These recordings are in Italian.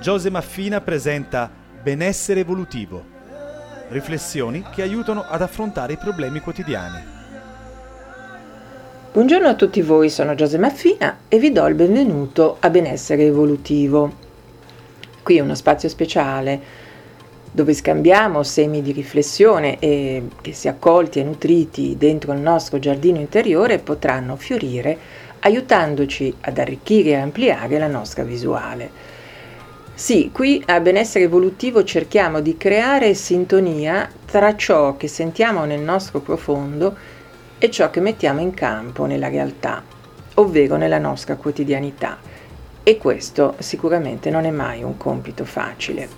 Giose Maffina presenta Benessere evolutivo. Riflessioni che aiutano ad affrontare i problemi quotidiani. Buongiorno a tutti voi, sono Giose Maffina e vi do il benvenuto a Benessere evolutivo. Qui è uno spazio speciale dove scambiamo semi di riflessione e che se accolti e nutriti dentro il nostro giardino interiore potranno fiorire aiutandoci ad arricchire e ampliare la nostra visuale. Sì, qui a benessere evolutivo cerchiamo di creare sintonia tra ciò che sentiamo nel nostro profondo e ciò che mettiamo in campo nella realtà, ovvero nella nostra quotidianità. E questo sicuramente non è mai un compito facile.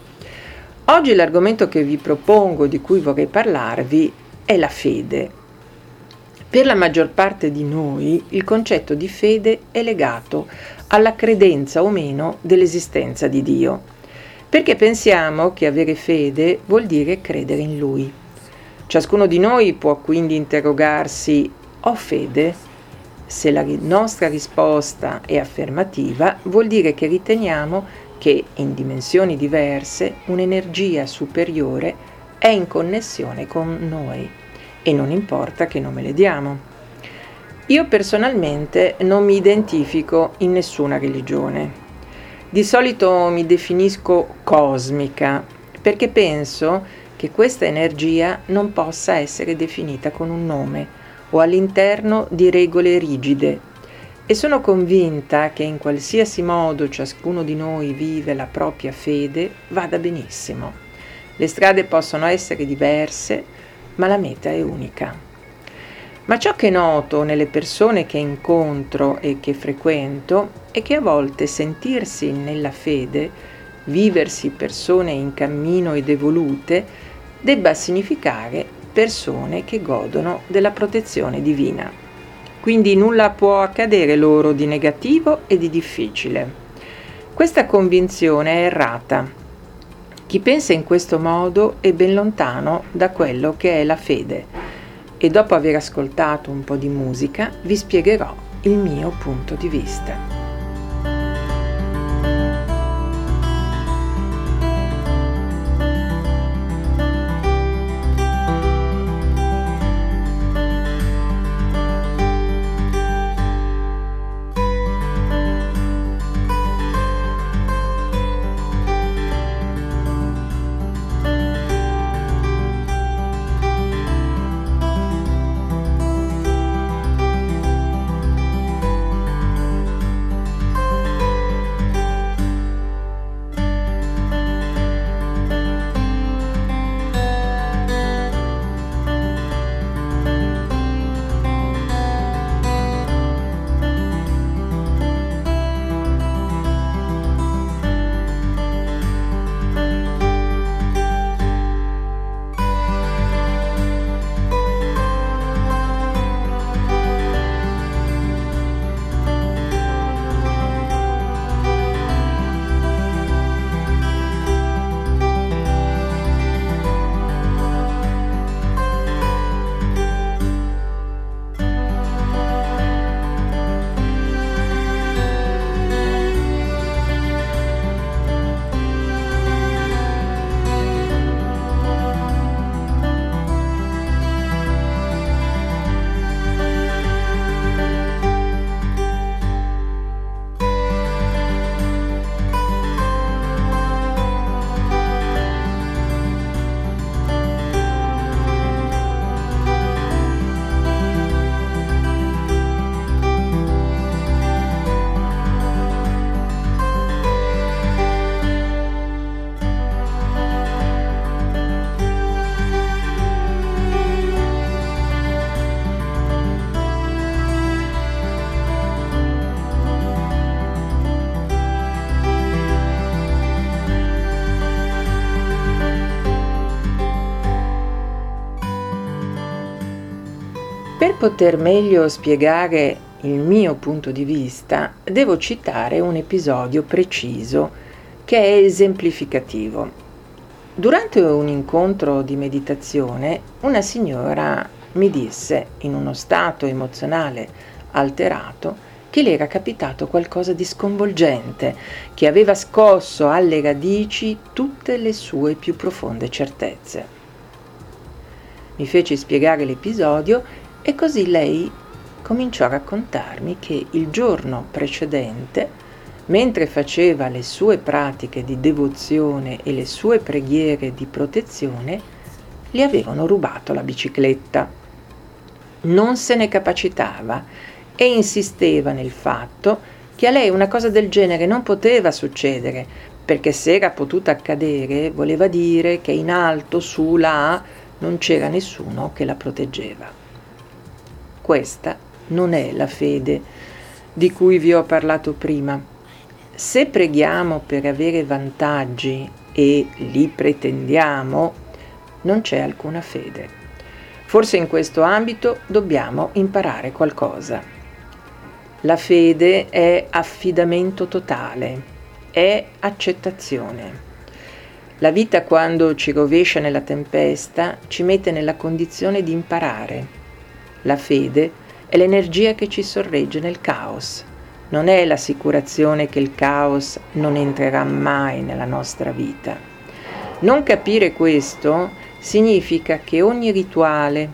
Oggi l'argomento che vi propongo, di cui vorrei parlarvi, è la fede. Per la maggior parte di noi il concetto di fede è legato alla credenza o meno dell'esistenza di Dio, perché pensiamo che avere fede vuol dire credere in Lui. Ciascuno di noi può quindi interrogarsi, ho fede? Se la nostra risposta è affermativa, vuol dire che riteniamo che in dimensioni diverse un'energia superiore è in connessione con noi e non importa che nome le diamo. Io personalmente non mi identifico in nessuna religione. Di solito mi definisco cosmica perché penso che questa energia non possa essere definita con un nome o all'interno di regole rigide e sono convinta che in qualsiasi modo ciascuno di noi vive la propria fede vada benissimo. Le strade possono essere diverse, ma la meta è unica. Ma ciò che noto nelle persone che incontro e che frequento è che a volte sentirsi nella fede, viversi persone in cammino ed evolute, debba significare persone che godono della protezione divina. Quindi nulla può accadere loro di negativo e di difficile. Questa convinzione è errata. Chi pensa in questo modo è ben lontano da quello che è la fede e dopo aver ascoltato un po' di musica vi spiegherò il mio punto di vista. Per poter meglio spiegare il mio punto di vista, devo citare un episodio preciso che è esemplificativo. Durante un incontro di meditazione, una signora mi disse, in uno stato emozionale alterato, che le era capitato qualcosa di sconvolgente, che aveva scosso alle radici tutte le sue più profonde certezze. Mi feci spiegare l'episodio e così lei cominciò a raccontarmi che il giorno precedente, mentre faceva le sue pratiche di devozione e le sue preghiere di protezione, gli avevano rubato la bicicletta. Non se ne capacitava e insisteva nel fatto che a lei una cosa del genere non poteva succedere, perché se era potuta accadere voleva dire che in alto, su, là, non c'era nessuno che la proteggeva. Questa non è la fede di cui vi ho parlato prima. Se preghiamo per avere vantaggi e li pretendiamo, non c'è alcuna fede. Forse in questo ambito dobbiamo imparare qualcosa. La fede è affidamento totale, è accettazione. La vita quando ci rovescia nella tempesta ci mette nella condizione di imparare. La fede è l'energia che ci sorregge nel caos. Non è l'assicurazione che il caos non entrerà mai nella nostra vita. Non capire questo significa che ogni rituale,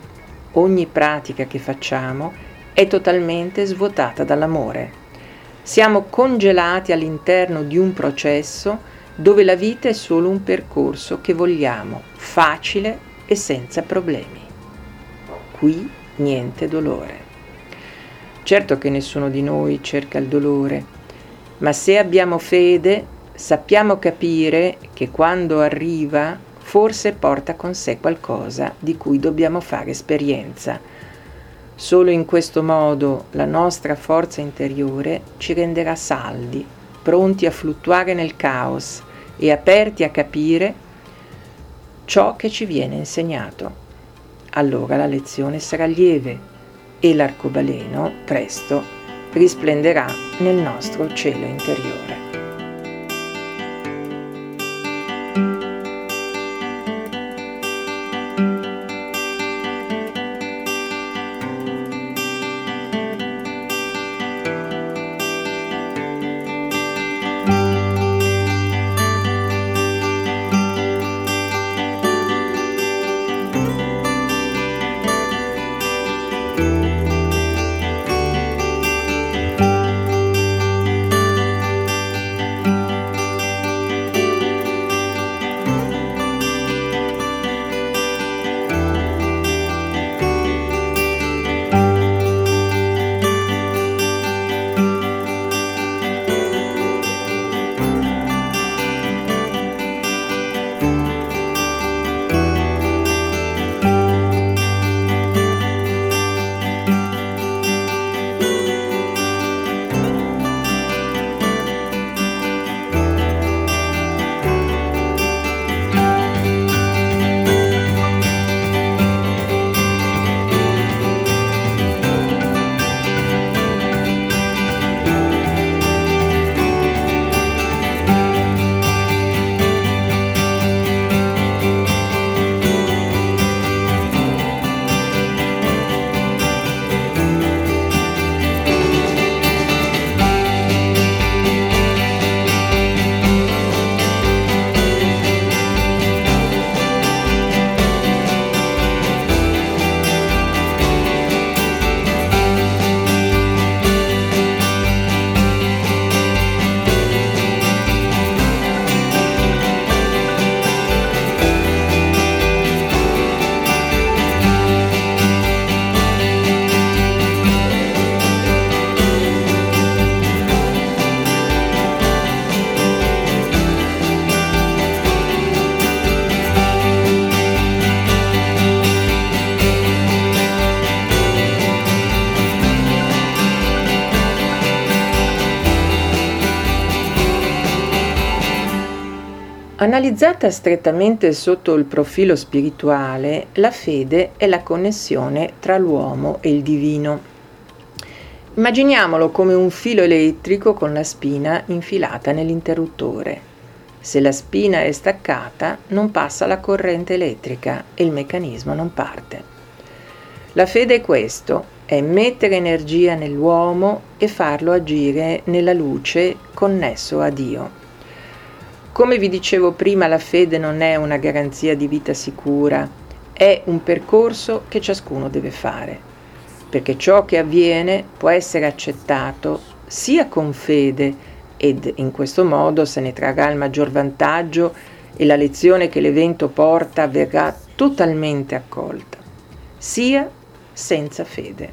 ogni pratica che facciamo è totalmente svuotata dall'amore. Siamo congelati all'interno di un processo dove la vita è solo un percorso che vogliamo, facile e senza problemi. Qui niente dolore. Certo che nessuno di noi cerca il dolore, ma se abbiamo fede sappiamo capire che quando arriva forse porta con sé qualcosa di cui dobbiamo fare esperienza. Solo in questo modo la nostra forza interiore ci renderà saldi, pronti a fluttuare nel caos e aperti a capire ciò che ci viene insegnato. Allora la lezione sarà lieve e l'arcobaleno presto risplenderà nel nostro cielo interiore. Analizzata strettamente sotto il profilo spirituale, la fede è la connessione tra l'uomo e il divino. Immaginiamolo come un filo elettrico con la spina infilata nell'interruttore. Se la spina è staccata, non passa la corrente elettrica e il meccanismo non parte. La fede è questo, è mettere energia nell'uomo e farlo agire nella luce connesso a Dio. Come vi dicevo prima, la fede non è una garanzia di vita sicura, è un percorso che ciascuno deve fare, perché ciò che avviene può essere accettato sia con fede ed in questo modo se ne trarrà il maggior vantaggio e la lezione che l'evento porta verrà totalmente accolta, sia senza fede.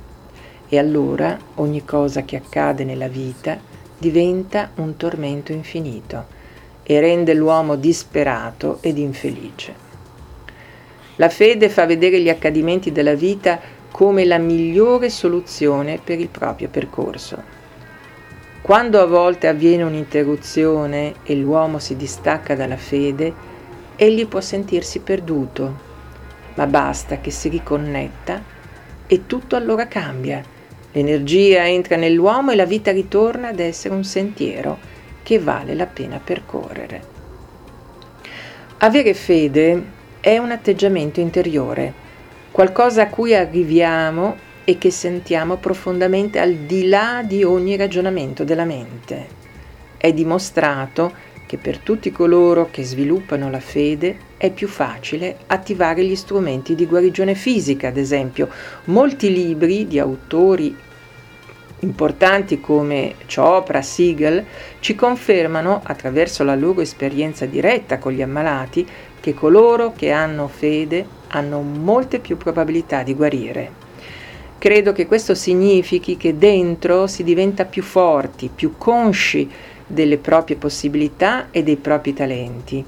E allora ogni cosa che accade nella vita diventa un tormento infinito e rende l'uomo disperato ed infelice. La fede fa vedere gli accadimenti della vita come la migliore soluzione per il proprio percorso. Quando a volte avviene un'interruzione e l'uomo si distacca dalla fede, egli può sentirsi perduto, ma basta che si riconnetta e tutto allora cambia. L'energia entra nell'uomo e la vita ritorna ad essere un sentiero che vale la pena percorrere. Avere fede è un atteggiamento interiore, qualcosa a cui arriviamo e che sentiamo profondamente al di là di ogni ragionamento della mente. È dimostrato che per tutti coloro che sviluppano la fede è più facile attivare gli strumenti di guarigione fisica, ad esempio. Molti libri di autori importanti come Chopra, Siegel, ci confermano, attraverso la loro esperienza diretta con gli ammalati, che coloro che hanno fede hanno molte più probabilità di guarire. Credo che questo significhi che dentro si diventa più forti, più consci delle proprie possibilità e dei propri talenti.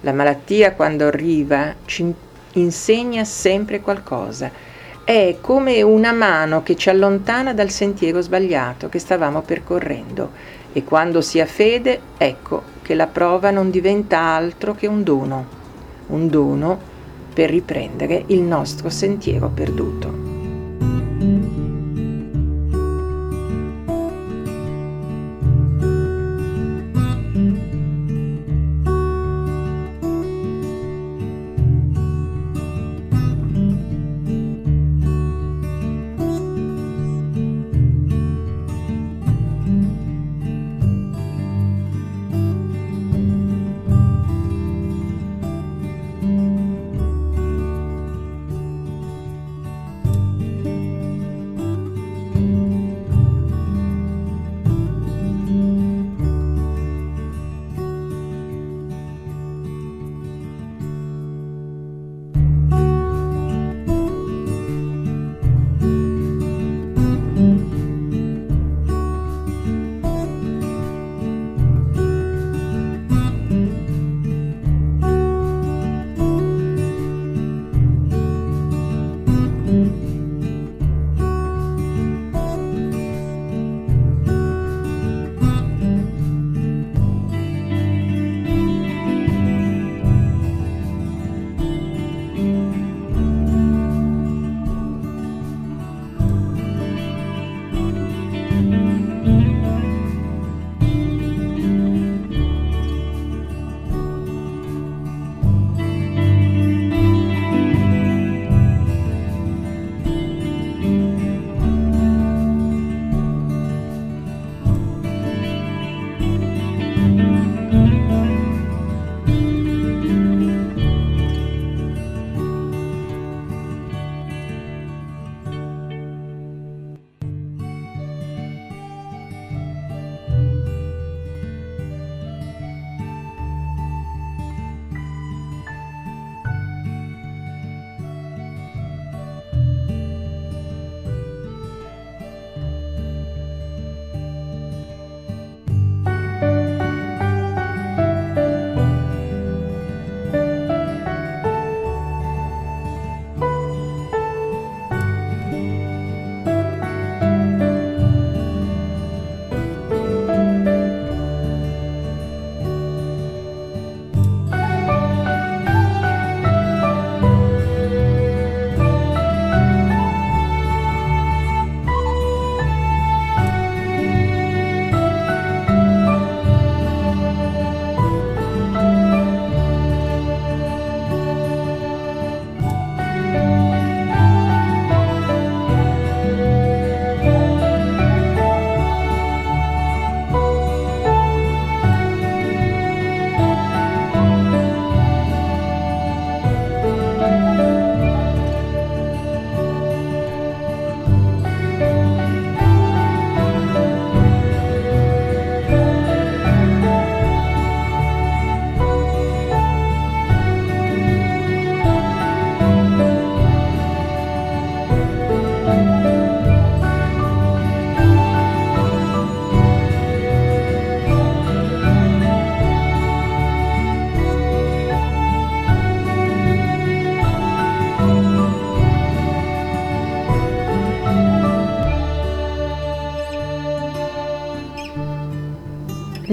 La malattia quando arriva ci insegna sempre qualcosa è come una mano che ci allontana dal sentiero sbagliato che stavamo percorrendo e quando si ha fede, ecco che la prova non diventa altro che un dono, un dono per riprendere il nostro sentiero perduto.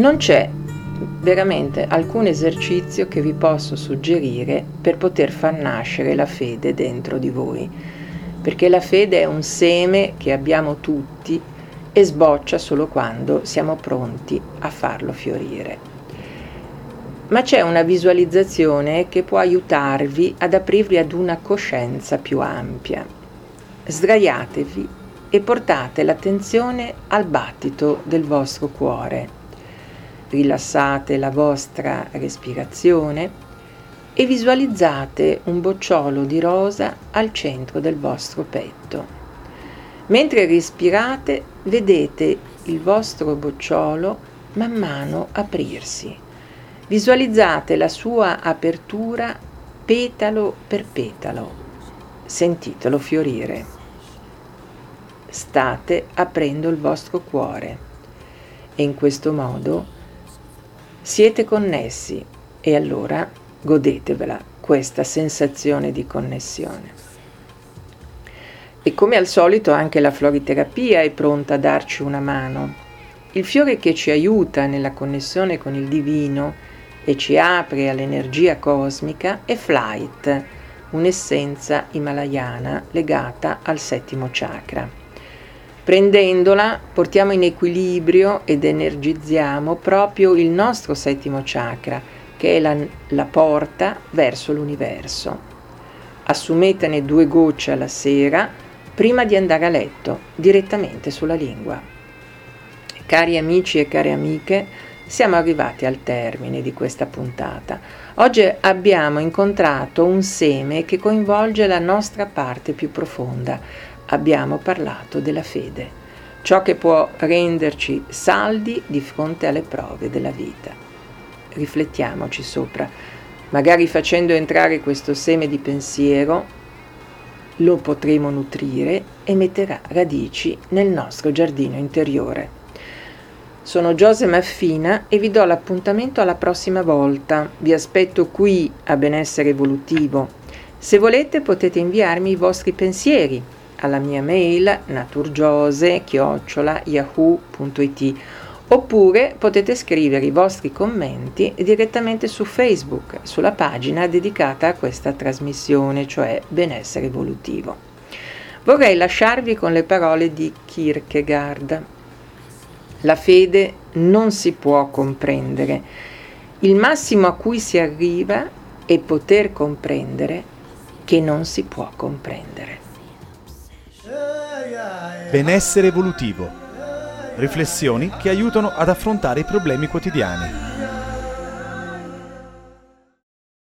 Non c'è veramente alcun esercizio che vi posso suggerire per poter far nascere la fede dentro di voi, perché la fede è un seme che abbiamo tutti e sboccia solo quando siamo pronti a farlo fiorire. Ma c'è una visualizzazione che può aiutarvi ad aprirvi ad una coscienza più ampia. Sdraiatevi e portate l'attenzione al battito del vostro cuore rilassate la vostra respirazione e visualizzate un bocciolo di rosa al centro del vostro petto. Mentre respirate vedete il vostro bocciolo man mano aprirsi. Visualizzate la sua apertura petalo per petalo. Sentitelo fiorire. State aprendo il vostro cuore e in questo modo siete connessi e allora godetevela questa sensazione di connessione. E come al solito anche la floriterapia è pronta a darci una mano. Il fiore che ci aiuta nella connessione con il divino e ci apre all'energia cosmica è Flight, un'essenza himalayana legata al settimo chakra. Prendendola portiamo in equilibrio ed energizziamo proprio il nostro settimo chakra, che è la, la porta verso l'universo. Assumetene due gocce alla sera prima di andare a letto, direttamente sulla lingua. Cari amici e care amiche, siamo arrivati al termine di questa puntata. Oggi abbiamo incontrato un seme che coinvolge la nostra parte più profonda, abbiamo parlato della fede, ciò che può renderci saldi di fronte alle prove della vita. Riflettiamoci sopra, magari facendo entrare questo seme di pensiero, lo potremo nutrire e metterà radici nel nostro giardino interiore. Sono Giose Maffina e vi do l'appuntamento alla prossima volta. Vi aspetto qui a Benessere Evolutivo. Se volete potete inviarmi i vostri pensieri alla mia mail naturgiose-yahoo.it oppure potete scrivere i vostri commenti direttamente su Facebook, sulla pagina dedicata a questa trasmissione, cioè Benessere Evolutivo. Vorrei lasciarvi con le parole di Kierkegaard. La fede non si può comprendere. Il massimo a cui si arriva è poter comprendere che non si può comprendere. Benessere evolutivo. Riflessioni che aiutano ad affrontare i problemi quotidiani.